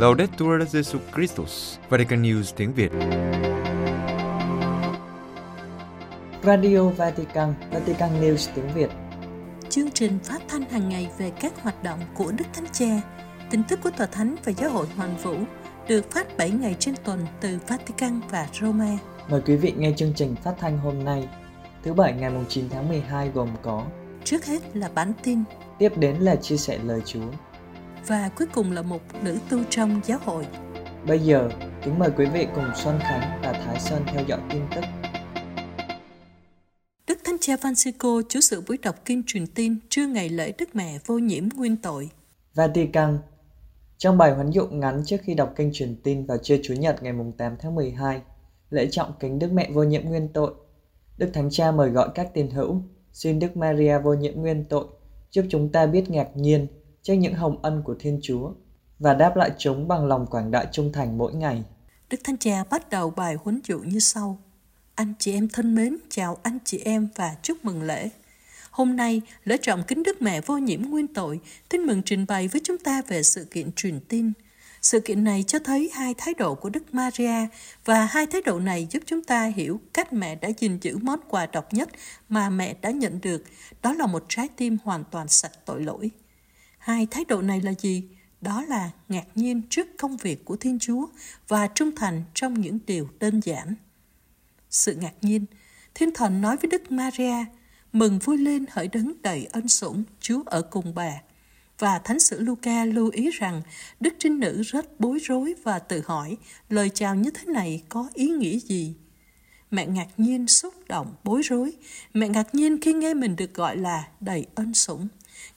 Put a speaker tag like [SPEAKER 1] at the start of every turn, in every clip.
[SPEAKER 1] Laudetur Jesus Christus, Vatican News tiếng Việt.
[SPEAKER 2] Radio Vatican, Vatican News tiếng Việt.
[SPEAKER 3] Chương trình phát thanh hàng ngày về các hoạt động của Đức Thánh Cha, tin tức của Tòa Thánh và Giáo hội Hoàn Vũ được phát 7 ngày trên tuần từ Vatican và Roma.
[SPEAKER 2] Mời quý vị nghe chương trình phát thanh hôm nay, thứ Bảy ngày 9 tháng 12 gồm có
[SPEAKER 3] Trước hết là bản tin
[SPEAKER 2] Tiếp đến là chia sẻ lời Chúa
[SPEAKER 3] và cuối cùng là một nữ tu trong giáo hội.
[SPEAKER 2] Bây giờ, kính mời quý vị cùng Xuân Khánh và Thái Sơn theo dõi tin tức.
[SPEAKER 3] Đức Thánh Cha Francisco chủ sự buổi đọc kinh truyền tin trưa ngày lễ Đức Mẹ vô nhiễm nguyên tội.
[SPEAKER 2] Vatican Trong bài huấn dụng ngắn trước khi đọc kinh truyền tin vào trưa Chủ nhật ngày 8 tháng 12, lễ trọng kính Đức Mẹ vô nhiễm nguyên tội, Đức Thánh Cha mời gọi các tín hữu, xin Đức Maria vô nhiễm nguyên tội, giúp chúng ta biết ngạc nhiên trước những hồng ân của Thiên Chúa và đáp lại chúng bằng lòng quảng đại trung thành mỗi ngày.
[SPEAKER 3] Đức Thánh Cha bắt đầu bài huấn dụ như sau. Anh chị em thân mến, chào anh chị em và chúc mừng lễ. Hôm nay, lễ trọng kính Đức Mẹ vô nhiễm nguyên tội, tin mừng trình bày với chúng ta về sự kiện truyền tin. Sự kiện này cho thấy hai thái độ của Đức Maria và hai thái độ này giúp chúng ta hiểu cách mẹ đã gìn giữ món quà độc nhất mà mẹ đã nhận được, đó là một trái tim hoàn toàn sạch tội lỗi. Hai thái độ này là gì? Đó là ngạc nhiên trước công việc của Thiên Chúa và trung thành trong những điều đơn giản. Sự ngạc nhiên, Thiên Thần nói với Đức Maria, mừng vui lên hỡi đấng đầy ân sủng, Chúa ở cùng bà. Và Thánh sử Luca lưu ý rằng Đức Trinh Nữ rất bối rối và tự hỏi lời chào như thế này có ý nghĩa gì? Mẹ ngạc nhiên, xúc động, bối rối. Mẹ ngạc nhiên khi nghe mình được gọi là đầy ân sủng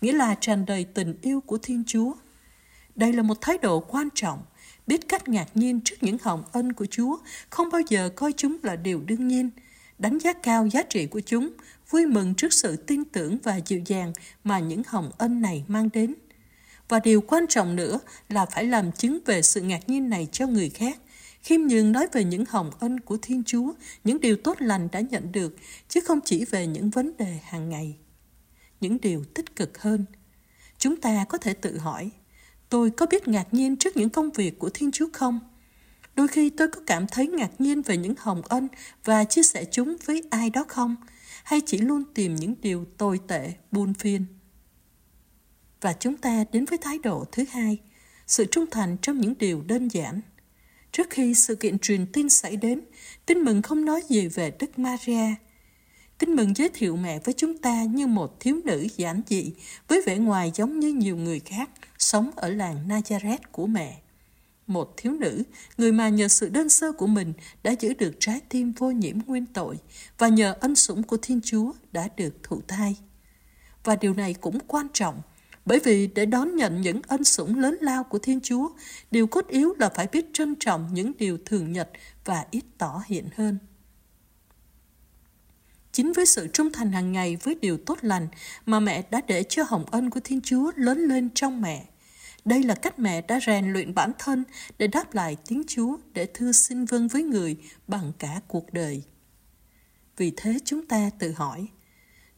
[SPEAKER 3] nghĩa là tràn đầy tình yêu của Thiên Chúa. Đây là một thái độ quan trọng, biết cách ngạc nhiên trước những hồng ân của Chúa, không bao giờ coi chúng là điều đương nhiên, đánh giá cao giá trị của chúng, vui mừng trước sự tin tưởng và dịu dàng mà những hồng ân này mang đến. Và điều quan trọng nữa là phải làm chứng về sự ngạc nhiên này cho người khác, khiêm nhường nói về những hồng ân của Thiên Chúa, những điều tốt lành đã nhận được, chứ không chỉ về những vấn đề hàng ngày những điều tích cực hơn. Chúng ta có thể tự hỏi, tôi có biết ngạc nhiên trước những công việc của Thiên Chúa không? Đôi khi tôi có cảm thấy ngạc nhiên về những hồng ân và chia sẻ chúng với ai đó không? Hay chỉ luôn tìm những điều tồi tệ, buồn phiền? Và chúng ta đến với thái độ thứ hai, sự trung thành trong những điều đơn giản. Trước khi sự kiện truyền tin xảy đến, tin mừng không nói gì về Đức Maria, Tin mừng giới thiệu mẹ với chúng ta như một thiếu nữ giản dị, với vẻ ngoài giống như nhiều người khác, sống ở làng Nazareth của mẹ. Một thiếu nữ, người mà nhờ sự đơn sơ của mình đã giữ được trái tim vô nhiễm nguyên tội và nhờ ân sủng của Thiên Chúa đã được thụ thai. Và điều này cũng quan trọng, bởi vì để đón nhận những ân sủng lớn lao của Thiên Chúa, điều cốt yếu là phải biết trân trọng những điều thường nhật và ít tỏ hiện hơn. Chính với sự trung thành hàng ngày với điều tốt lành mà mẹ đã để cho hồng ân của Thiên Chúa lớn lên trong mẹ. Đây là cách mẹ đã rèn luyện bản thân để đáp lại tiếng Chúa để thưa xin vâng với người bằng cả cuộc đời. Vì thế chúng ta tự hỏi,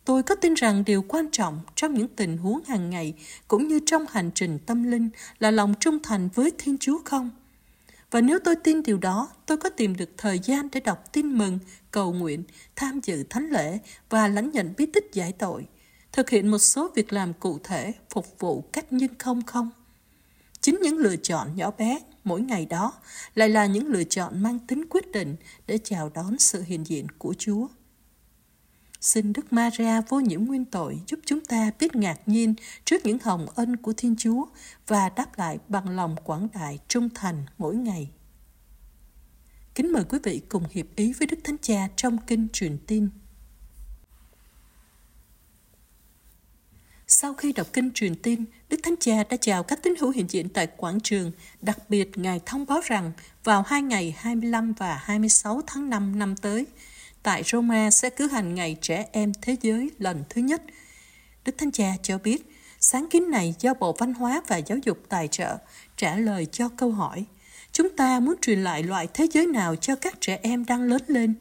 [SPEAKER 3] tôi có tin rằng điều quan trọng trong những tình huống hàng ngày cũng như trong hành trình tâm linh là lòng trung thành với Thiên Chúa không? Và nếu tôi tin điều đó, tôi có tìm được thời gian để đọc tin mừng, cầu nguyện, tham dự thánh lễ và lãnh nhận bí tích giải tội, thực hiện một số việc làm cụ thể, phục vụ cách nhân không không? Chính những lựa chọn nhỏ bé mỗi ngày đó lại là những lựa chọn mang tính quyết định để chào đón sự hiện diện của Chúa. Xin Đức Maria vô nhiễm nguyên tội giúp chúng ta biết ngạc nhiên trước những hồng ân của Thiên Chúa và đáp lại bằng lòng quảng đại trung thành mỗi ngày. Kính mời quý vị cùng hiệp ý với Đức Thánh Cha trong kinh truyền tin. Sau khi đọc kinh truyền tin, Đức Thánh Cha đã chào các tín hữu hiện diện tại quảng trường, đặc biệt Ngài thông báo rằng vào hai ngày 25 và 26 tháng 5 năm tới, tại Roma sẽ cử hành Ngày Trẻ Em Thế Giới lần thứ nhất. Đức Thánh Cha cho biết, sáng kiến này do Bộ Văn hóa và Giáo dục tài trợ, trả lời cho câu hỏi Chúng ta muốn truyền lại loại thế giới nào cho các trẻ em đang lớn lên?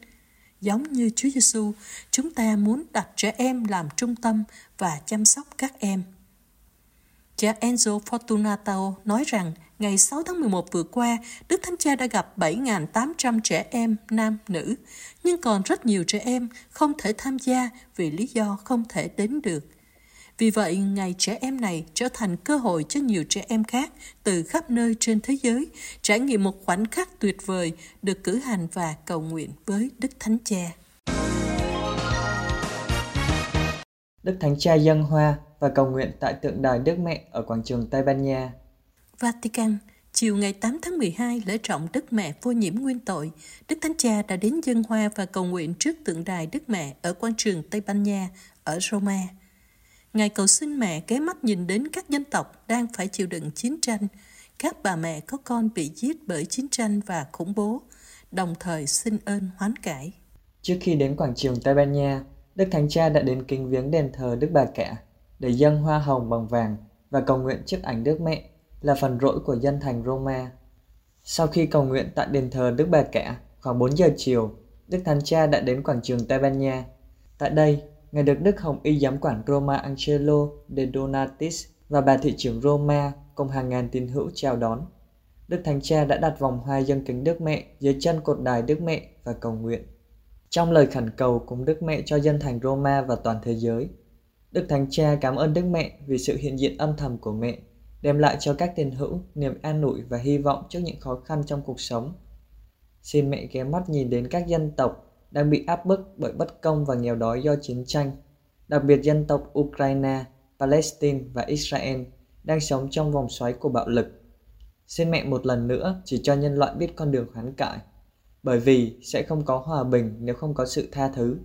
[SPEAKER 3] Giống như Chúa Giêsu, chúng ta muốn đặt trẻ em làm trung tâm và chăm sóc các em. Cha Enzo Fortunato nói rằng ngày 6 tháng 11 vừa qua, Đức Thánh Cha đã gặp 7.800 trẻ em nam nữ, nhưng còn rất nhiều trẻ em không thể tham gia vì lý do không thể đến được. Vì vậy, ngày trẻ em này trở thành cơ hội cho nhiều trẻ em khác từ khắp nơi trên thế giới trải nghiệm một khoảnh khắc tuyệt vời được cử hành và cầu nguyện với Đức Thánh Cha.
[SPEAKER 2] Đức Thánh Cha dân hoa và cầu nguyện tại tượng đài Đức Mẹ ở quảng trường Tây Ban Nha.
[SPEAKER 3] Vatican, chiều ngày 8 tháng 12 lễ trọng Đức Mẹ vô nhiễm nguyên tội, Đức Thánh Cha đã đến dân hoa và cầu nguyện trước tượng đài Đức Mẹ ở quảng trường Tây Ban Nha ở Roma. Ngài cầu xin mẹ ghé mắt nhìn đến các dân tộc đang phải chịu đựng chiến tranh, các bà mẹ có con bị giết bởi chiến tranh và khủng bố, đồng thời xin ơn hoán cải.
[SPEAKER 2] Trước khi đến quảng trường Tây Ban Nha, Đức Thánh Cha đã đến kính viếng đền thờ Đức Bà Cả để dâng hoa hồng bằng vàng và cầu nguyện trước ảnh Đức Mẹ là phần rỗi của dân thành Roma. Sau khi cầu nguyện tại đền thờ Đức Bà Cả khoảng 4 giờ chiều, Đức Thánh Cha đã đến quảng trường Tây Ban Nha. Tại đây, Ngài được Đức Hồng Y giám quản Roma Angelo de Donatis và bà thị trưởng Roma cùng hàng ngàn tín hữu chào đón. Đức Thánh Cha đã đặt vòng hoa dân kính Đức Mẹ dưới chân cột đài Đức Mẹ và cầu nguyện. Trong lời khẩn cầu cùng Đức Mẹ cho dân thành Roma và toàn thế giới, Đức Thánh Cha cảm ơn Đức Mẹ vì sự hiện diện âm thầm của mẹ, đem lại cho các tiền hữu niềm an ủi và hy vọng trước những khó khăn trong cuộc sống. Xin mẹ ghé mắt nhìn đến các dân tộc đang bị áp bức bởi bất công và nghèo đói do chiến tranh, đặc biệt dân tộc Ukraine, Palestine và Israel đang sống trong vòng xoáy của bạo lực. Xin mẹ một lần nữa chỉ cho nhân loại biết con đường hoán cải, bởi vì sẽ không có hòa bình nếu không có sự tha thứ,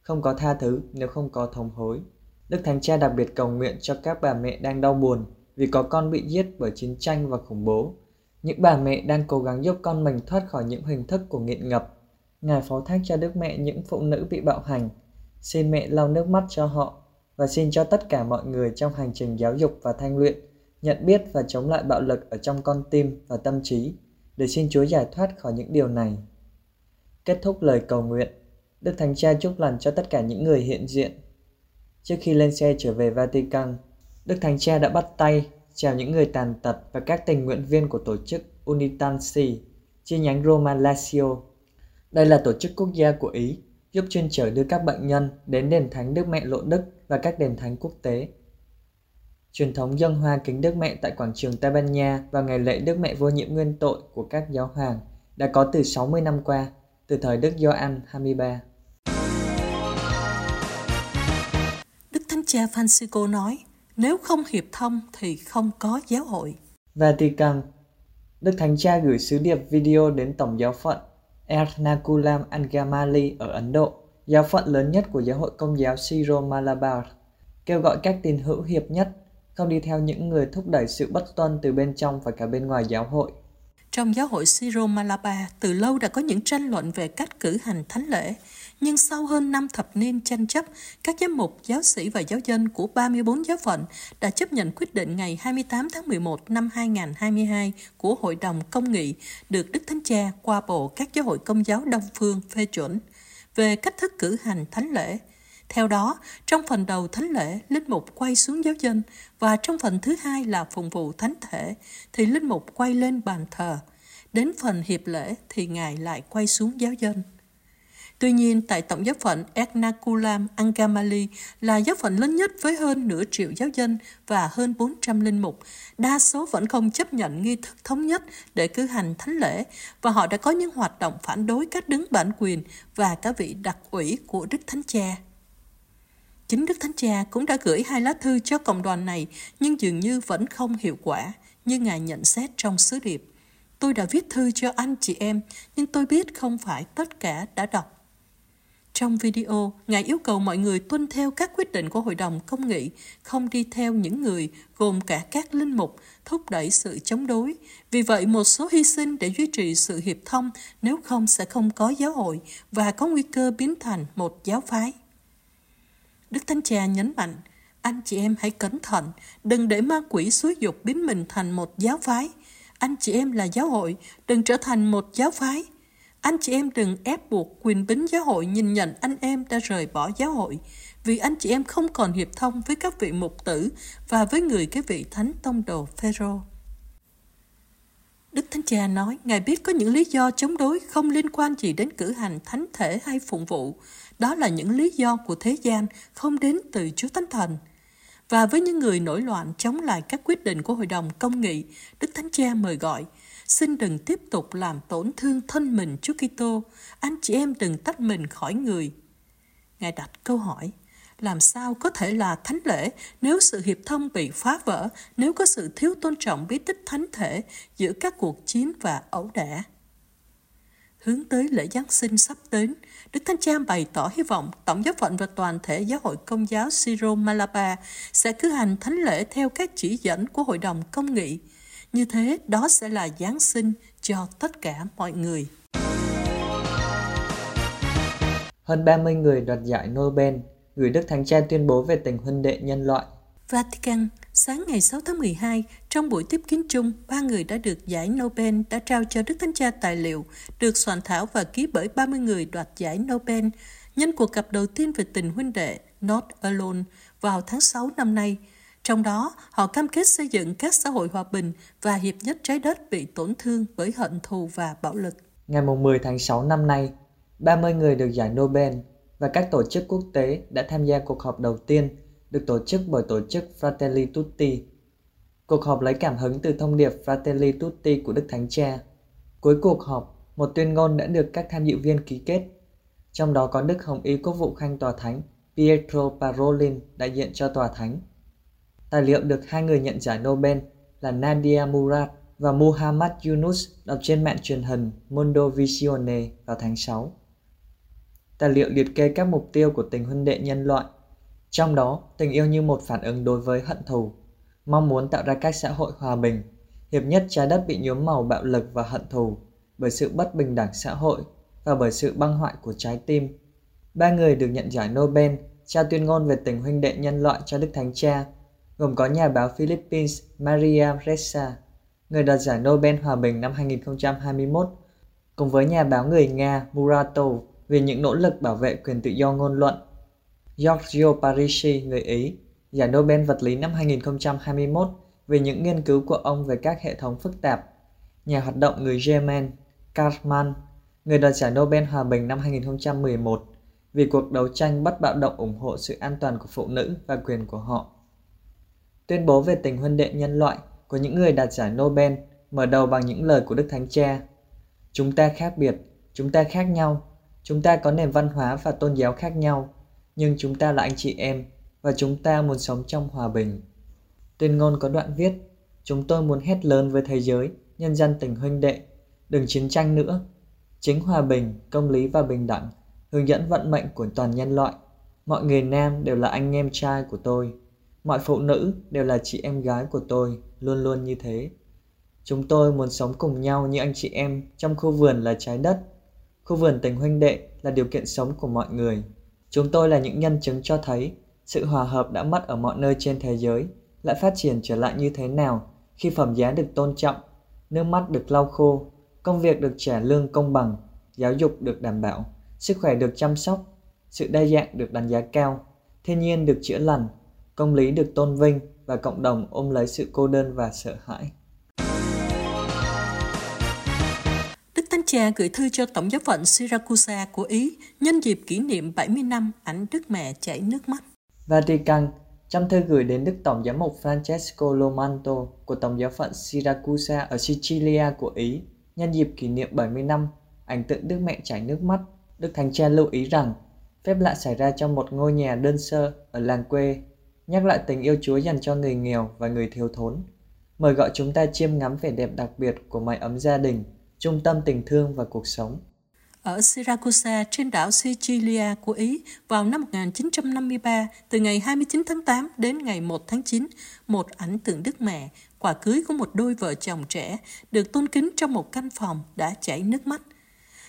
[SPEAKER 2] không có tha thứ nếu không có thống hối. Đức Thánh Cha đặc biệt cầu nguyện cho các bà mẹ đang đau buồn vì có con bị giết bởi chiến tranh và khủng bố. Những bà mẹ đang cố gắng giúp con mình thoát khỏi những hình thức của nghiện ngập Ngài phó thác cho Đức Mẹ những phụ nữ bị bạo hành. Xin mẹ lau nước mắt cho họ và xin cho tất cả mọi người trong hành trình giáo dục và thanh luyện nhận biết và chống lại bạo lực ở trong con tim và tâm trí để xin Chúa giải thoát khỏi những điều này. Kết thúc lời cầu nguyện, Đức Thánh Cha chúc lành cho tất cả những người hiện diện. Trước khi lên xe trở về Vatican, Đức Thánh Cha đã bắt tay chào những người tàn tật và các tình nguyện viên của tổ chức Unitansi, chi nhánh Roma Lazio đây là tổ chức quốc gia của Ý, giúp chuyên chở đưa các bệnh nhân đến đền thánh Đức Mẹ Lộ Đức và các đền thánh quốc tế. Truyền thống dân hoa kính Đức Mẹ tại quảng trường Tây Ban Nha và ngày lễ Đức Mẹ vô nhiễm nguyên tội của các giáo hoàng đã có từ 60 năm qua, từ thời Đức Gioan 23.
[SPEAKER 3] Đức Thánh Cha Francisco nói, nếu không hiệp thông thì không có giáo hội.
[SPEAKER 2] Vatican Đức Thánh Cha gửi sứ điệp video đến Tổng giáo phận Ernakulam Angamali ở Ấn Độ, giáo phận lớn nhất của giáo hội công giáo Siro Malabar, kêu gọi các tín hữu hiệp nhất không đi theo những người thúc đẩy sự bất tuân từ bên trong và cả bên ngoài giáo hội.
[SPEAKER 3] Trong giáo hội Siro Malabar, từ lâu đã có những tranh luận về cách cử hành thánh lễ, nhưng sau hơn 5 thập niên tranh chấp, các giám mục, giáo sĩ và giáo dân của 34 giáo phận đã chấp nhận quyết định ngày 28 tháng 11 năm 2022 của Hội đồng Công nghị được Đức Thánh Cha qua bộ các giáo hội công giáo Đông Phương phê chuẩn về cách thức cử hành thánh lễ. Theo đó, trong phần đầu thánh lễ, linh mục quay xuống giáo dân và trong phần thứ hai là phụng vụ thánh thể, thì linh mục quay lên bàn thờ. Đến phần hiệp lễ thì Ngài lại quay xuống giáo dân. Tuy nhiên, tại Tổng giáo phận Ernakulam Angamali là giáo phận lớn nhất với hơn nửa triệu giáo dân và hơn 400 linh mục, đa số vẫn không chấp nhận nghi thức thống nhất để cử hành thánh lễ và họ đã có những hoạt động phản đối các đứng bản quyền và các vị đặc ủy của Đức Thánh Cha. Chính Đức Thánh Cha cũng đã gửi hai lá thư cho cộng đoàn này nhưng dường như vẫn không hiệu quả, như Ngài nhận xét trong sứ điệp. Tôi đã viết thư cho anh chị em, nhưng tôi biết không phải tất cả đã đọc. Trong video, Ngài yêu cầu mọi người tuân theo các quyết định của Hội đồng Công nghị, không đi theo những người gồm cả các linh mục thúc đẩy sự chống đối. Vì vậy, một số hy sinh để duy trì sự hiệp thông, nếu không sẽ không có giáo hội và có nguy cơ biến thành một giáo phái. Đức Thánh Cha nhấn mạnh, anh chị em hãy cẩn thận, đừng để ma quỷ xúi dục biến mình thành một giáo phái. Anh chị em là giáo hội, đừng trở thành một giáo phái. Anh chị em đừng ép buộc quyền bính giáo hội nhìn nhận anh em đã rời bỏ giáo hội, vì anh chị em không còn hiệp thông với các vị mục tử và với người cái vị thánh tông đồ Phêrô. Đức Thánh Cha nói, Ngài biết có những lý do chống đối không liên quan gì đến cử hành thánh thể hay phụng vụ. Đó là những lý do của thế gian, không đến từ Chúa Thánh Thần. Và với những người nổi loạn chống lại các quyết định của Hội đồng Công nghị, Đức Thánh Cha mời gọi, xin đừng tiếp tục làm tổn thương thân mình Chúa Kitô, anh chị em đừng tách mình khỏi người. Ngài đặt câu hỏi, làm sao có thể là thánh lễ nếu sự hiệp thông bị phá vỡ, nếu có sự thiếu tôn trọng bí tích thánh thể giữa các cuộc chiến và ẩu đả? Hướng tới lễ Giáng sinh sắp đến, Đức Thánh Cha bày tỏ hy vọng Tổng giáo phận và toàn thể giáo hội công giáo Siro Malaba sẽ cử hành thánh lễ theo các chỉ dẫn của Hội đồng Công nghị. Như thế, đó sẽ là Giáng sinh cho tất cả mọi người.
[SPEAKER 2] Hơn 30 người đoạt giải Nobel gửi Đức Thánh Cha tuyên bố về tình huynh đệ nhân loại.
[SPEAKER 3] Vatican, sáng ngày 6 tháng 12, trong buổi tiếp kiến chung, ba người đã được giải Nobel đã trao cho Đức Thánh Cha tài liệu, được soạn thảo và ký bởi 30 người đoạt giải Nobel, nhân cuộc gặp đầu tiên về tình huynh đệ Not Alone vào tháng 6 năm nay. Trong đó, họ cam kết xây dựng các xã hội hòa bình và hiệp nhất trái đất bị tổn thương bởi hận thù và bạo lực.
[SPEAKER 2] Ngày 10 tháng 6 năm nay, 30 người được giải Nobel và các tổ chức quốc tế đã tham gia cuộc họp đầu tiên được tổ chức bởi tổ chức Fratelli Tutti. Cuộc họp lấy cảm hứng từ thông điệp Fratelli Tutti của Đức Thánh Cha. Cuối cuộc họp, một tuyên ngôn đã được các tham dự viên ký kết. Trong đó có Đức Hồng Y Quốc vụ Khanh Tòa Thánh Pietro Parolin đại diện cho Tòa Thánh. Tài liệu được hai người nhận giải Nobel là Nadia Murad và Muhammad Yunus đọc trên mạng truyền hình Mondo Visione vào tháng 6. Tài liệu liệt kê các mục tiêu của tình huynh đệ nhân loại trong đó, tình yêu như một phản ứng đối với hận thù, mong muốn tạo ra các xã hội hòa bình, hiệp nhất trái đất bị nhuốm màu bạo lực và hận thù bởi sự bất bình đẳng xã hội và bởi sự băng hoại của trái tim. Ba người được nhận giải Nobel trao tuyên ngôn về tình huynh đệ nhân loại cho Đức Thánh Cha, gồm có nhà báo Philippines Maria Ressa, người đoạt giải Nobel Hòa bình năm 2021, cùng với nhà báo người Nga Murato vì những nỗ lực bảo vệ quyền tự do ngôn luận Giorgio Parisi, người Ý, giải Nobel vật lý năm 2021 vì những nghiên cứu của ông về các hệ thống phức tạp. Nhà hoạt động người Yemen, Karman, người đoạt giải Nobel Hòa bình năm 2011 vì cuộc đấu tranh bất bạo động ủng hộ sự an toàn của phụ nữ và quyền của họ. Tuyên bố về tình huynh đệ nhân loại của những người đạt giải Nobel mở đầu bằng những lời của Đức Thánh Cha. Chúng ta khác biệt, chúng ta khác nhau, chúng ta có nền văn hóa và tôn giáo khác nhau, nhưng chúng ta là anh chị em và chúng ta muốn sống trong hòa bình. Tuyên ngôn có đoạn viết, chúng tôi muốn hét lớn với thế giới, nhân dân tình huynh đệ, đừng chiến tranh nữa. Chính hòa bình, công lý và bình đẳng, hướng dẫn vận mệnh của toàn nhân loại. Mọi người nam đều là anh em trai của tôi. Mọi phụ nữ đều là chị em gái của tôi, luôn luôn như thế. Chúng tôi muốn sống cùng nhau như anh chị em trong khu vườn là trái đất. Khu vườn tình huynh đệ là điều kiện sống của mọi người. Chúng tôi là những nhân chứng cho thấy sự hòa hợp đã mất ở mọi nơi trên thế giới lại phát triển trở lại như thế nào khi phẩm giá được tôn trọng, nước mắt được lau khô, công việc được trả lương công bằng, giáo dục được đảm bảo, sức khỏe được chăm sóc, sự đa dạng được đánh giá cao, thiên nhiên được chữa lành, công lý được tôn vinh và cộng đồng ôm lấy sự cô đơn và sợ hãi.
[SPEAKER 3] cha gửi thư cho Tổng giáo phận Siracusa của Ý nhân dịp kỷ niệm 70 năm ảnh Đức Mẹ chảy nước mắt.
[SPEAKER 2] Vatican trong thư gửi đến Đức Tổng giám mục Francesco Lomanto của Tổng giáo phận Siracusa ở Sicilia của Ý nhân dịp kỷ niệm 70 năm ảnh tượng Đức Mẹ chảy nước mắt, Đức Thánh Cha lưu ý rằng phép lạ xảy ra trong một ngôi nhà đơn sơ ở làng quê, nhắc lại tình yêu Chúa dành cho người nghèo và người thiếu thốn. Mời gọi chúng ta chiêm ngắm vẻ đẹp đặc biệt của mái ấm gia đình trung tâm tình thương và cuộc sống.
[SPEAKER 3] Ở Syracuse trên đảo Sicilia của Ý vào năm 1953, từ ngày 29 tháng 8 đến ngày 1 tháng 9, một ảnh tượng Đức Mẹ, quả cưới của một đôi vợ chồng trẻ, được tôn kính trong một căn phòng đã chảy nước mắt.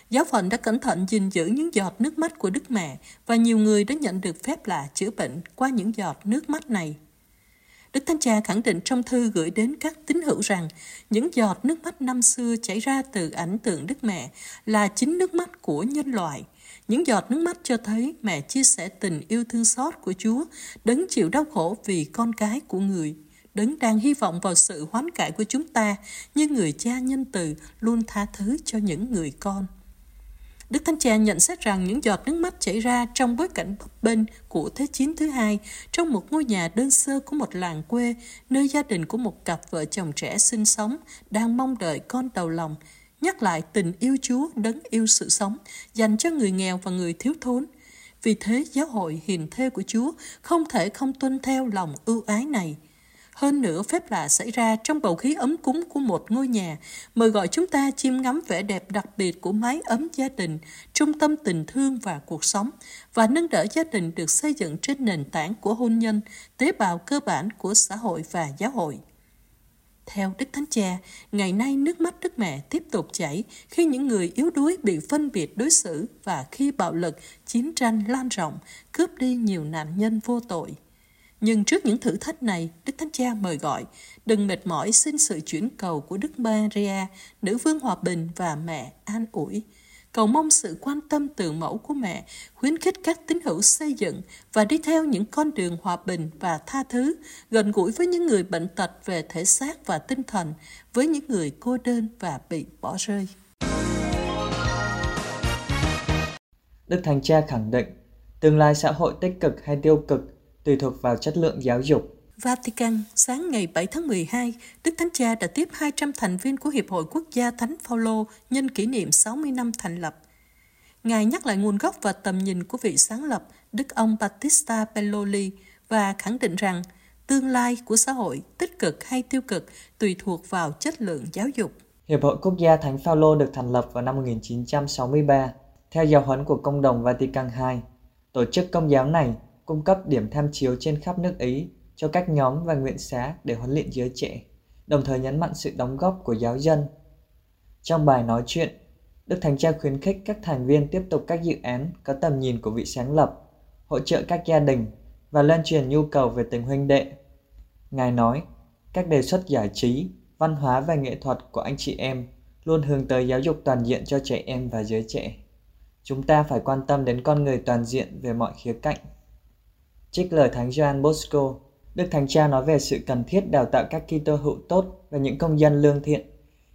[SPEAKER 3] Giáo phận đã cẩn thận gìn giữ những giọt nước mắt của Đức Mẹ và nhiều người đã nhận được phép lạ chữa bệnh qua những giọt nước mắt này. Đức Thánh Cha khẳng định trong thư gửi đến các tín hữu rằng những giọt nước mắt năm xưa chảy ra từ ảnh tượng Đức Mẹ là chính nước mắt của nhân loại. Những giọt nước mắt cho thấy mẹ chia sẻ tình yêu thương xót của Chúa, đấng chịu đau khổ vì con cái của người. đấng đang hy vọng vào sự hoán cải của chúng ta như người cha nhân từ luôn tha thứ cho những người con. Đức Thánh Cha nhận xét rằng những giọt nước mắt chảy ra trong bối cảnh bấp bênh của Thế chiến thứ hai trong một ngôi nhà đơn sơ của một làng quê, nơi gia đình của một cặp vợ chồng trẻ sinh sống, đang mong đợi con đầu lòng, nhắc lại tình yêu Chúa đấng yêu sự sống, dành cho người nghèo và người thiếu thốn. Vì thế giáo hội hiền thê của Chúa không thể không tuân theo lòng ưu ái này – hơn nữa, phép lạ xảy ra trong bầu khí ấm cúng của một ngôi nhà, mời gọi chúng ta chiêm ngắm vẻ đẹp đặc biệt của mái ấm gia đình, trung tâm tình thương và cuộc sống, và nâng đỡ gia đình được xây dựng trên nền tảng của hôn nhân, tế bào cơ bản của xã hội và giáo hội. Theo Đức Thánh Cha, ngày nay nước mắt Đức Mẹ tiếp tục chảy khi những người yếu đuối bị phân biệt đối xử và khi bạo lực, chiến tranh lan rộng, cướp đi nhiều nạn nhân vô tội. Nhưng trước những thử thách này, Đức Thánh Cha mời gọi, đừng mệt mỏi xin sự chuyển cầu của Đức Maria, nữ vương hòa bình và mẹ an ủi. Cầu mong sự quan tâm từ mẫu của mẹ, khuyến khích các tín hữu xây dựng và đi theo những con đường hòa bình và tha thứ, gần gũi với những người bệnh tật về thể xác và tinh thần, với những người cô đơn và bị bỏ rơi.
[SPEAKER 2] Đức Thánh Cha khẳng định, tương lai xã hội tích cực hay tiêu cực tùy thuộc vào chất lượng giáo dục.
[SPEAKER 3] Vatican, sáng ngày 7 tháng 12, Đức Thánh Cha đã tiếp 200 thành viên của Hiệp hội Quốc gia Thánh Phaolô nhân kỷ niệm 60 năm thành lập. Ngài nhắc lại nguồn gốc và tầm nhìn của vị sáng lập Đức ông Battista Pelloli và khẳng định rằng tương lai của xã hội tích cực hay tiêu cực tùy thuộc vào chất lượng giáo dục.
[SPEAKER 2] Hiệp hội Quốc gia Thánh Phaolô được thành lập vào năm 1963 theo giáo huấn của Công đồng Vatican II. Tổ chức công giáo này cung cấp điểm tham chiếu trên khắp nước Ý cho các nhóm và nguyện xá để huấn luyện giới trẻ, đồng thời nhấn mạnh sự đóng góp của giáo dân. Trong bài nói chuyện, Đức Thánh Cha khuyến khích các thành viên tiếp tục các dự án có tầm nhìn của vị sáng lập, hỗ trợ các gia đình và lan truyền nhu cầu về tình huynh đệ. Ngài nói, các đề xuất giải trí, văn hóa và nghệ thuật của anh chị em luôn hướng tới giáo dục toàn diện cho trẻ em và giới trẻ. Chúng ta phải quan tâm đến con người toàn diện về mọi khía cạnh Trích lời Thánh Gioan Bosco, Đức Thánh Cha nói về sự cần thiết đào tạo các Kitô hữu tốt và những công dân lương thiện,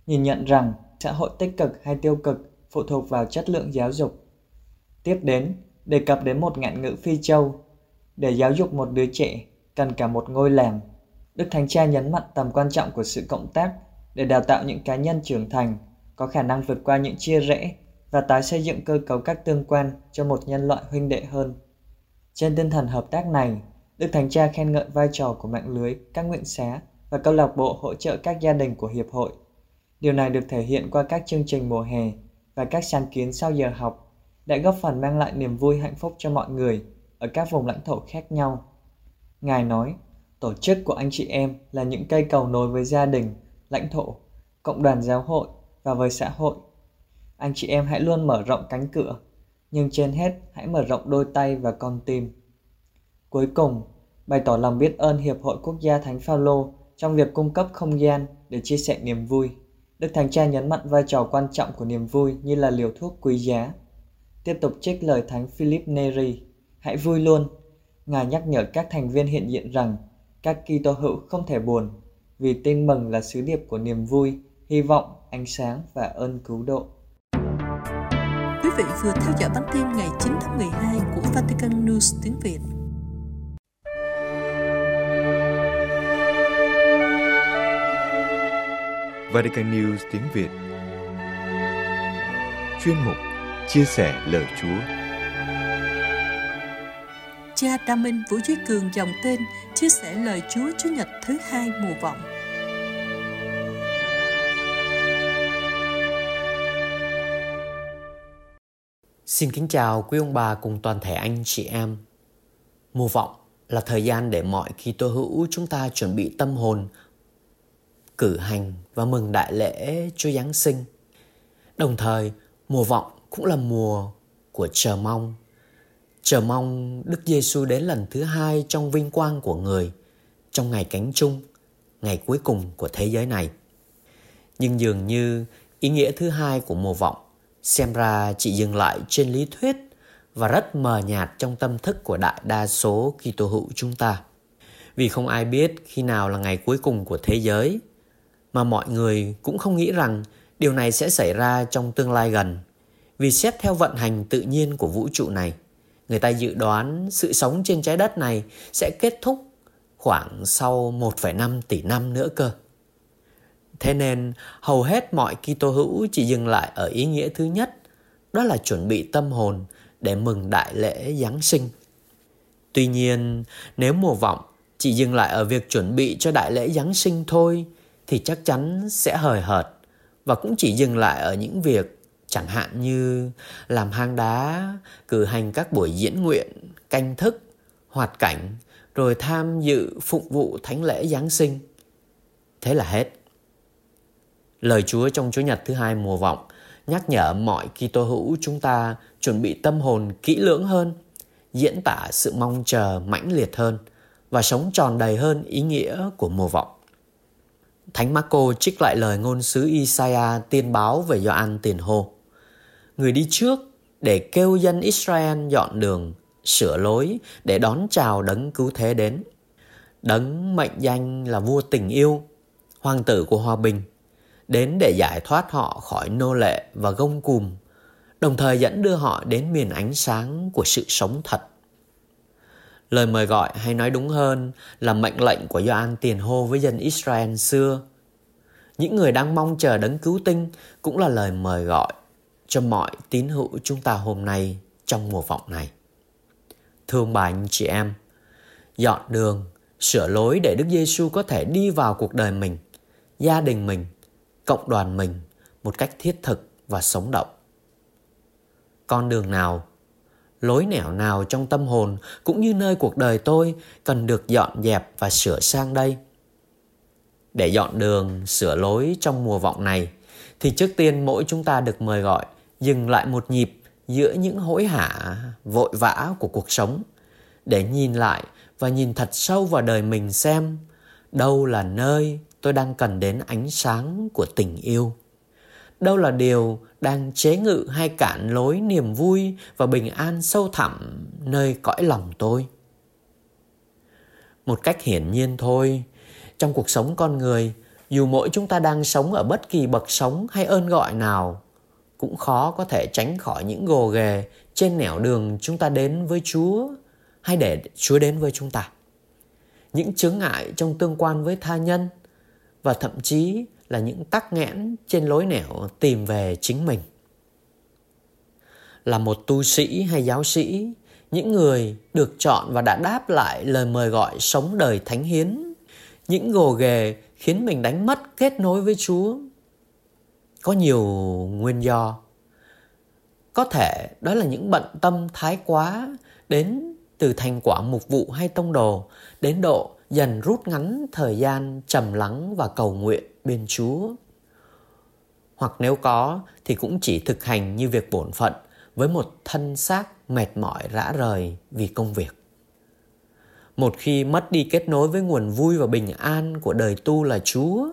[SPEAKER 2] nhìn nhận rằng xã hội tích cực hay tiêu cực phụ thuộc vào chất lượng giáo dục. Tiếp đến, đề cập đến một ngạn ngữ phi châu, để giáo dục một đứa trẻ cần cả một ngôi làng. Đức Thánh Cha nhấn mạnh tầm quan trọng của sự cộng tác để đào tạo những cá nhân trưởng thành, có khả năng vượt qua những chia rẽ và tái xây dựng cơ cấu các tương quan cho một nhân loại huynh đệ hơn. Trên tinh thần hợp tác này, Đức Thánh Cha khen ngợi vai trò của mạng lưới, các nguyện xá và câu lạc bộ hỗ trợ các gia đình của Hiệp hội. Điều này được thể hiện qua các chương trình mùa hè và các sáng kiến sau giờ học, đã góp phần mang lại niềm vui hạnh phúc cho mọi người ở các vùng lãnh thổ khác nhau. Ngài nói, tổ chức của anh chị em là những cây cầu nối với gia đình, lãnh thổ, cộng đoàn giáo hội và với xã hội. Anh chị em hãy luôn mở rộng cánh cửa nhưng trên hết hãy mở rộng đôi tay và con tim. Cuối cùng, bày tỏ lòng biết ơn Hiệp hội Quốc gia Thánh Phaolô trong việc cung cấp không gian để chia sẻ niềm vui. Đức Thánh Cha nhấn mạnh vai trò quan trọng của niềm vui như là liều thuốc quý giá. Tiếp tục trích lời Thánh Philip Neri, hãy vui luôn. Ngài nhắc nhở các thành viên hiện diện rằng các Kitô hữu không thể buồn vì tin mừng là sứ điệp của niềm vui, hy vọng, ánh sáng và ơn cứu độ
[SPEAKER 3] vị vừa theo dõi bản tin ngày 9 tháng 12 của Vatican News tiếng Việt.
[SPEAKER 1] Vatican News tiếng Việt. Chuyên mục Chia sẻ lời Chúa.
[SPEAKER 3] Cha Đa Minh Vũ Duy Cường dòng tên chia sẻ lời Chúa Chúa Nhật thứ hai mùa vọng
[SPEAKER 4] Xin kính chào quý ông bà cùng toàn thể anh chị em. Mùa vọng là thời gian để mọi khi tôi hữu chúng ta chuẩn bị tâm hồn, cử hành và mừng đại lễ Chúa Giáng sinh. Đồng thời, mùa vọng cũng là mùa của chờ mong. Chờ mong Đức Giêsu đến lần thứ hai trong vinh quang của người, trong ngày cánh chung, ngày cuối cùng của thế giới này. Nhưng dường như ý nghĩa thứ hai của mùa vọng xem ra chỉ dừng lại trên lý thuyết và rất mờ nhạt trong tâm thức của đại đa số Kitô hữu chúng ta. vì không ai biết khi nào là ngày cuối cùng của thế giới mà mọi người cũng không nghĩ rằng điều này sẽ xảy ra trong tương lai gần vì xét theo vận hành tự nhiên của vũ trụ này người ta dự đoán sự sống trên trái đất này sẽ kết thúc khoảng sau 1,5 tỷ năm nữa cơ. Thế nên hầu hết mọi Kitô hữu chỉ dừng lại ở ý nghĩa thứ nhất, đó là chuẩn bị tâm hồn để mừng đại lễ Giáng sinh. Tuy nhiên, nếu mùa vọng chỉ dừng lại ở việc chuẩn bị cho đại lễ Giáng sinh thôi thì chắc chắn sẽ hời hợt và cũng chỉ dừng lại ở những việc chẳng hạn như làm hang đá, cử hành các buổi diễn nguyện, canh thức, hoạt cảnh, rồi tham dự phục vụ thánh lễ Giáng sinh. Thế là hết. Lời Chúa trong Chúa Nhật thứ hai mùa vọng nhắc nhở mọi Kitô hữu chúng ta chuẩn bị tâm hồn kỹ lưỡng hơn, diễn tả sự mong chờ mãnh liệt hơn và sống tròn đầy hơn ý nghĩa của mùa vọng. Thánh Marco trích lại lời ngôn sứ Isaiah tiên báo về Gioan tiền hô. Người đi trước để kêu dân Israel dọn đường, sửa lối để đón chào đấng cứu thế đến. Đấng mệnh danh là vua tình yêu, hoàng tử của hòa bình, đến để giải thoát họ khỏi nô lệ và gông cùm, đồng thời dẫn đưa họ đến miền ánh sáng của sự sống thật. Lời mời gọi hay nói đúng hơn là mệnh lệnh của Gioan tiền hô với dân Israel xưa. Những người đang mong chờ đấng cứu tinh cũng là lời mời gọi cho mọi tín hữu chúng ta hôm nay trong mùa vọng này. Thương bà anh chị em, dọn đường, sửa lối để Đức Giêsu có thể đi vào cuộc đời mình, gia đình mình, cộng đoàn mình một cách thiết thực và sống động. Con đường nào, lối nẻo nào trong tâm hồn cũng như nơi cuộc đời tôi cần được dọn dẹp và sửa sang đây. Để dọn đường, sửa lối trong mùa vọng này thì trước tiên mỗi chúng ta được mời gọi dừng lại một nhịp giữa những hối hả vội vã của cuộc sống để nhìn lại và nhìn thật sâu vào đời mình xem đâu là nơi tôi đang cần đến ánh sáng của tình yêu đâu là điều đang chế ngự hay cản lối niềm vui và bình an sâu thẳm nơi cõi lòng tôi một cách hiển nhiên thôi, trong cuộc sống con người, dù mỗi chúng ta đang sống ở bất kỳ bậc sống hay ơn gọi nào, cũng khó có thể tránh khỏi những gồ ghề trên nẻo đường chúng ta đến với Chúa hay để Chúa đến với chúng ta. Những chướng ngại trong tương quan với tha nhân và thậm chí là những tắc nghẽn trên lối nẻo tìm về chính mình. Là một tu sĩ hay giáo sĩ, những người được chọn và đã đáp lại lời mời gọi sống đời thánh hiến, những gồ ghề khiến mình đánh mất kết nối với Chúa có nhiều nguyên do có thể đó là những bận tâm thái quá đến từ thành quả mục vụ hay tông đồ đến độ dần rút ngắn thời gian trầm lắng và cầu nguyện bên Chúa. Hoặc nếu có thì cũng chỉ thực hành như việc bổn phận với một thân xác mệt mỏi rã rời vì công việc. Một khi mất đi kết nối với nguồn vui và bình an của đời tu là Chúa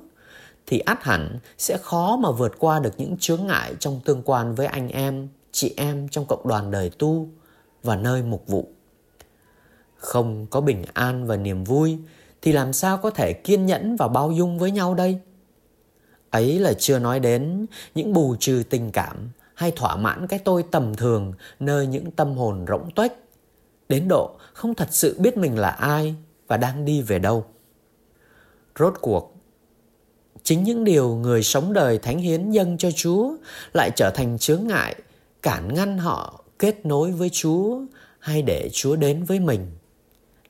[SPEAKER 4] thì ắt hẳn sẽ khó mà vượt qua được những chướng ngại trong tương quan với anh em, chị em trong cộng đoàn đời tu và nơi mục vụ. Không có bình an và niềm vui thì làm sao có thể kiên nhẫn và bao dung với nhau đây? Ấy là chưa nói đến những bù trừ tình cảm hay thỏa mãn cái tôi tầm thường nơi những tâm hồn rỗng tuếch đến độ không thật sự biết mình là ai và đang đi về đâu. Rốt cuộc, chính những điều người sống đời thánh hiến dâng cho Chúa lại trở thành chướng ngại, cản ngăn họ kết nối với Chúa hay để Chúa đến với mình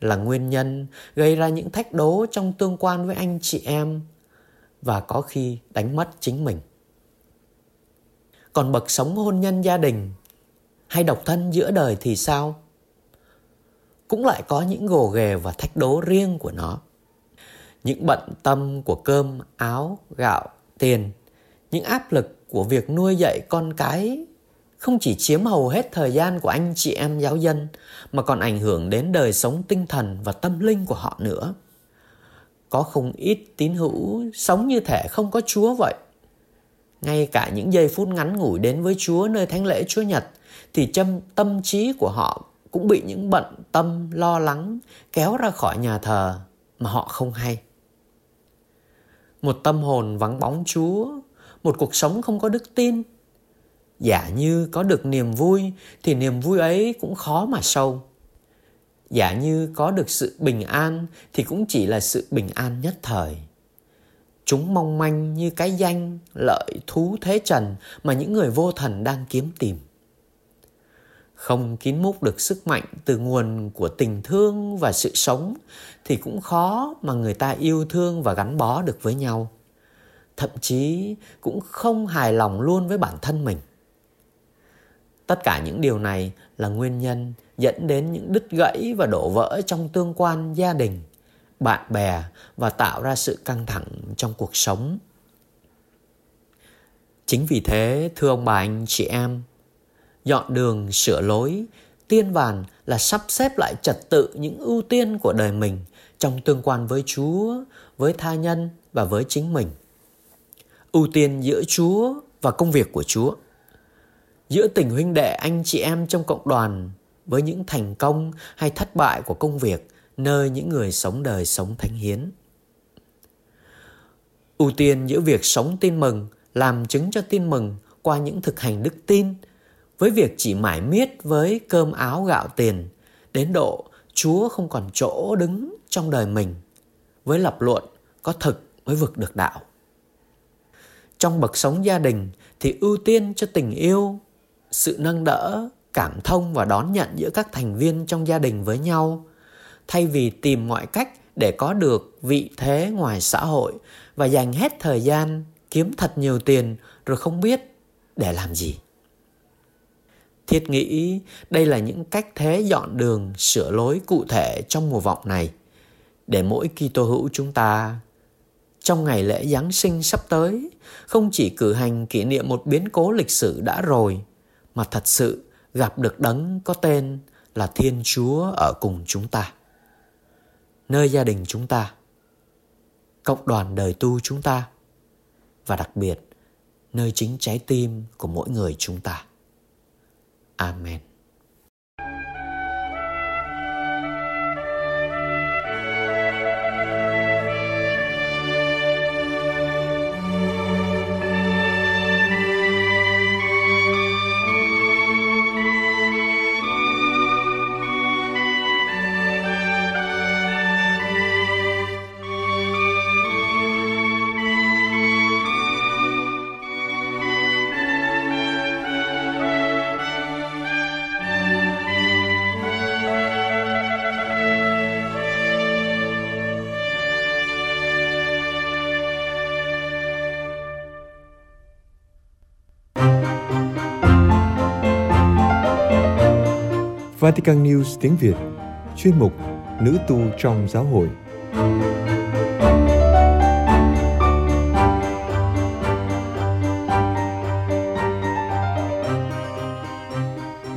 [SPEAKER 4] là nguyên nhân gây ra những thách đố trong tương quan với anh chị em và có khi đánh mất chính mình. Còn bậc sống hôn nhân gia đình hay độc thân giữa đời thì sao? Cũng lại có những gồ ghề và thách đố riêng của nó những bận tâm của cơm, áo, gạo, tiền, những áp lực của việc nuôi dạy con cái không chỉ chiếm hầu hết thời gian của anh chị em giáo dân mà còn ảnh hưởng đến đời sống tinh thần và tâm linh của họ nữa. Có không ít tín hữu sống như thể không có Chúa vậy. Ngay cả những giây phút ngắn ngủi đến với Chúa nơi thánh lễ Chúa Nhật thì tâm, tâm trí của họ cũng bị những bận tâm lo lắng kéo ra khỏi nhà thờ mà họ không hay. Một tâm hồn vắng bóng Chúa, một cuộc sống không có đức tin. Giả như có được niềm vui thì niềm vui ấy cũng khó mà sâu. Giả như có được sự bình an thì cũng chỉ là sự bình an nhất thời. Chúng mong manh như cái danh, lợi, thú thế trần mà những người vô thần đang kiếm tìm không kín múc được sức mạnh từ nguồn của tình thương và sự sống thì cũng khó mà người ta yêu thương và gắn bó được với nhau thậm chí cũng không hài lòng luôn với bản thân mình tất cả những điều này là nguyên nhân dẫn đến những đứt gãy và đổ vỡ trong tương quan gia đình, bạn bè và tạo ra sự căng thẳng trong cuộc sống. Chính vì thế, thưa ông bà, anh chị em, dọn đường, sửa lối, tiên vàn là sắp xếp lại trật tự những ưu tiên của đời mình trong tương quan với chúa, với tha nhân và với chính mình. Ưu tiên giữa chúa và công việc của chúa giữa tình huynh đệ, anh chị em trong cộng đoàn, với những thành công hay thất bại của công việc, nơi những người sống đời sống thánh hiến. Ưu tiên giữa việc sống tin mừng, làm chứng cho tin mừng qua những thực hành đức tin, với việc chỉ mải miết với cơm áo gạo tiền, đến độ chúa không còn chỗ đứng trong đời mình, với lập luận có thực mới vực được đạo. Trong bậc sống gia đình thì ưu tiên cho tình yêu sự nâng đỡ, cảm thông và đón nhận giữa các thành viên trong gia đình với nhau. Thay vì tìm mọi cách để có được vị thế ngoài xã hội và dành hết thời gian, kiếm thật nhiều tiền rồi không biết để làm gì. Thiết nghĩ đây là những cách thế dọn đường, sửa lối cụ thể trong mùa vọng này. Để mỗi Kitô hữu chúng ta, trong ngày lễ Giáng sinh sắp tới, không chỉ cử hành kỷ niệm một biến cố lịch sử đã rồi mà thật sự gặp được đấng có tên là Thiên Chúa ở cùng chúng ta. Nơi gia đình chúng ta, cộng đoàn đời tu chúng ta và đặc biệt nơi chính trái tim của mỗi người chúng ta. Amen.
[SPEAKER 1] Vatican News tiếng Việt Chuyên mục Nữ tu trong giáo hội.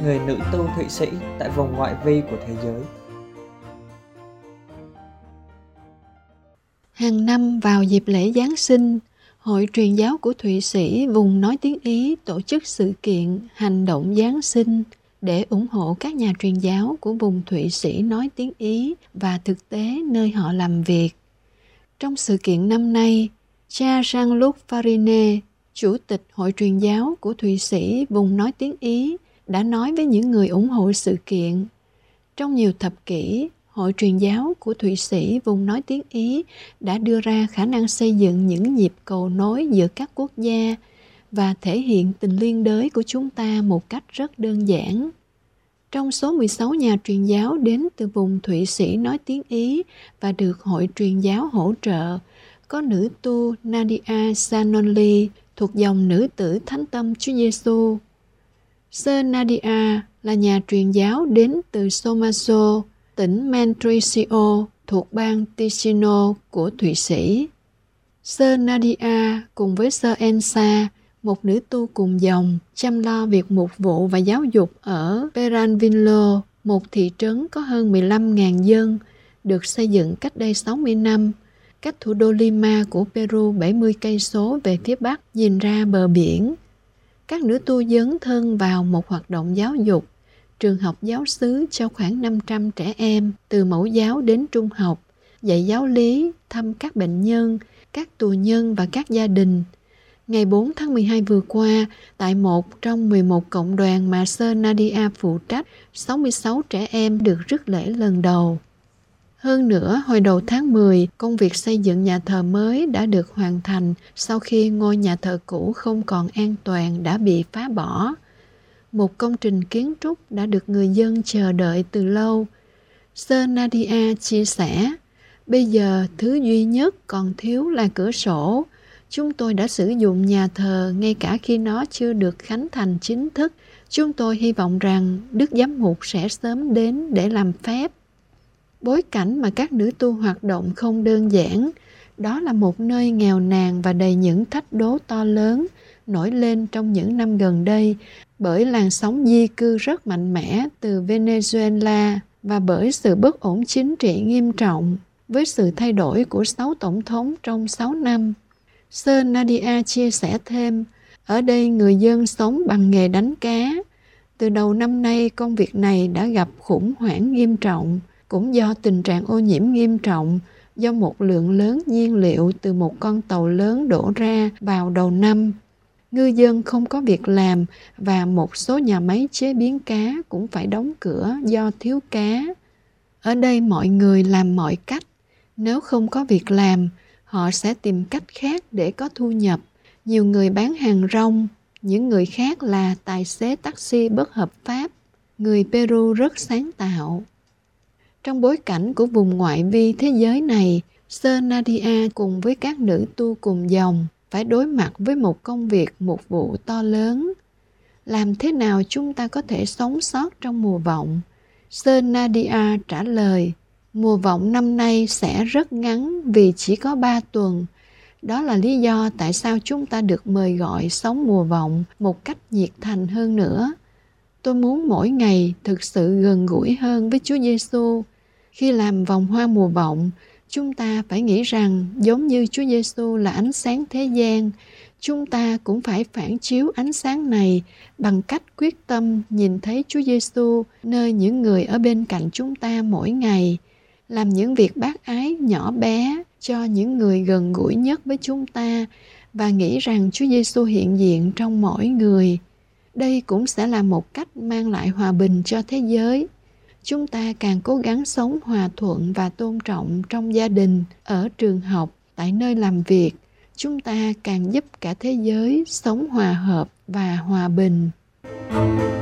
[SPEAKER 2] Người nữ tu Thụy Sĩ tại vùng ngoại vi của thế giới.
[SPEAKER 5] Hàng năm vào dịp lễ Giáng sinh, Hội truyền giáo của Thụy Sĩ vùng nói tiếng Ý tổ chức sự kiện hành động Giáng sinh – để ủng hộ các nhà truyền giáo của vùng Thụy Sĩ nói tiếng Ý và thực tế nơi họ làm việc. Trong sự kiện năm nay, cha Jean-Luc Farine, Chủ tịch Hội truyền giáo của Thụy Sĩ vùng nói tiếng Ý, đã nói với những người ủng hộ sự kiện. Trong nhiều thập kỷ, Hội truyền giáo của Thụy Sĩ vùng nói tiếng Ý đã đưa ra khả năng xây dựng những nhịp cầu nối giữa các quốc gia và thể hiện tình liên đới của chúng ta một cách rất đơn giản. Trong số 16 nhà truyền giáo đến từ vùng Thụy Sĩ nói tiếng Ý và được hội truyền giáo hỗ trợ, có nữ tu Nadia Sanonli thuộc dòng nữ tử Thánh Tâm Chúa Giêsu. Sơ Nadia là nhà truyền giáo đến từ Somaso, tỉnh Mentricio thuộc bang Ticino của Thụy Sĩ. Sơ Nadia cùng với Sơ Ensa một nữ tu cùng dòng chăm lo việc mục vụ và giáo dục ở Peranvillo, một thị trấn có hơn 15.000 dân, được xây dựng cách đây 60 năm, cách thủ đô Lima của Peru 70 cây số về phía bắc nhìn ra bờ biển. Các nữ tu dấn thân vào một hoạt động giáo dục, trường học giáo xứ cho khoảng 500 trẻ em từ mẫu giáo đến trung học dạy giáo lý, thăm các bệnh nhân, các tù nhân và các gia đình. Ngày 4 tháng 12 vừa qua, tại một trong 11 cộng đoàn mà Sơ Nadia phụ trách, 66 trẻ em được rước lễ lần đầu. Hơn nữa, hồi đầu tháng 10, công việc xây dựng nhà thờ mới đã được hoàn thành sau khi ngôi nhà thờ cũ không còn an toàn đã bị phá bỏ. Một công trình kiến trúc đã được người dân chờ đợi từ lâu. Sơ Nadia chia sẻ, bây giờ thứ duy nhất còn thiếu là cửa sổ. Chúng tôi đã sử dụng nhà thờ ngay cả khi nó chưa được khánh thành chính thức. Chúng tôi hy vọng rằng Đức Giám mục sẽ sớm đến để làm phép bối cảnh mà các nữ tu hoạt động không đơn giản đó là một nơi nghèo nàn và đầy những thách đố to lớn nổi lên trong những năm gần đây bởi làn sóng di cư rất mạnh mẽ từ Venezuela và bởi sự bất ổn chính trị nghiêm trọng với sự thay đổi của sáu tổng thống trong sáu năm. Sơ Nadia chia sẻ thêm, ở đây người dân sống bằng nghề đánh cá. Từ đầu năm nay công việc này đã gặp khủng hoảng nghiêm trọng – cũng do tình trạng ô nhiễm nghiêm trọng do một lượng lớn nhiên liệu từ một con tàu lớn đổ ra vào đầu năm. Ngư dân không có việc làm và một số nhà máy chế biến cá cũng phải đóng cửa do thiếu cá. Ở đây mọi người làm mọi cách. Nếu không có việc làm, họ sẽ tìm cách khác để có thu nhập. Nhiều người bán hàng rong, những người khác là tài xế taxi bất hợp pháp. Người Peru rất sáng tạo. Trong bối cảnh của vùng ngoại vi thế giới này, Sơ Nadia cùng với các nữ tu cùng dòng phải đối mặt với một công việc một vụ to lớn. Làm thế nào chúng ta có thể sống sót trong mùa vọng? Sơ Nadia trả lời, mùa vọng năm nay sẽ rất ngắn vì chỉ có ba tuần. Đó là lý do tại sao chúng ta được mời gọi sống mùa vọng một cách nhiệt thành hơn nữa. Tôi muốn mỗi ngày thực sự gần gũi hơn với Chúa Giêsu khi làm vòng hoa mùa vọng, chúng ta phải nghĩ rằng giống như Chúa Giêsu là ánh sáng thế gian, chúng ta cũng phải phản chiếu ánh sáng này bằng cách quyết tâm nhìn thấy Chúa Giêsu nơi những người ở bên cạnh chúng ta mỗi ngày, làm những việc bác ái nhỏ bé cho những người gần gũi nhất với chúng ta và nghĩ rằng Chúa Giêsu hiện diện trong mỗi người. Đây cũng sẽ là một cách mang lại hòa bình cho thế giới. Chúng ta càng cố gắng sống hòa thuận và tôn trọng trong gia đình, ở trường học, tại nơi làm việc. Chúng ta càng giúp cả thế giới sống hòa hợp và hòa bình. thank you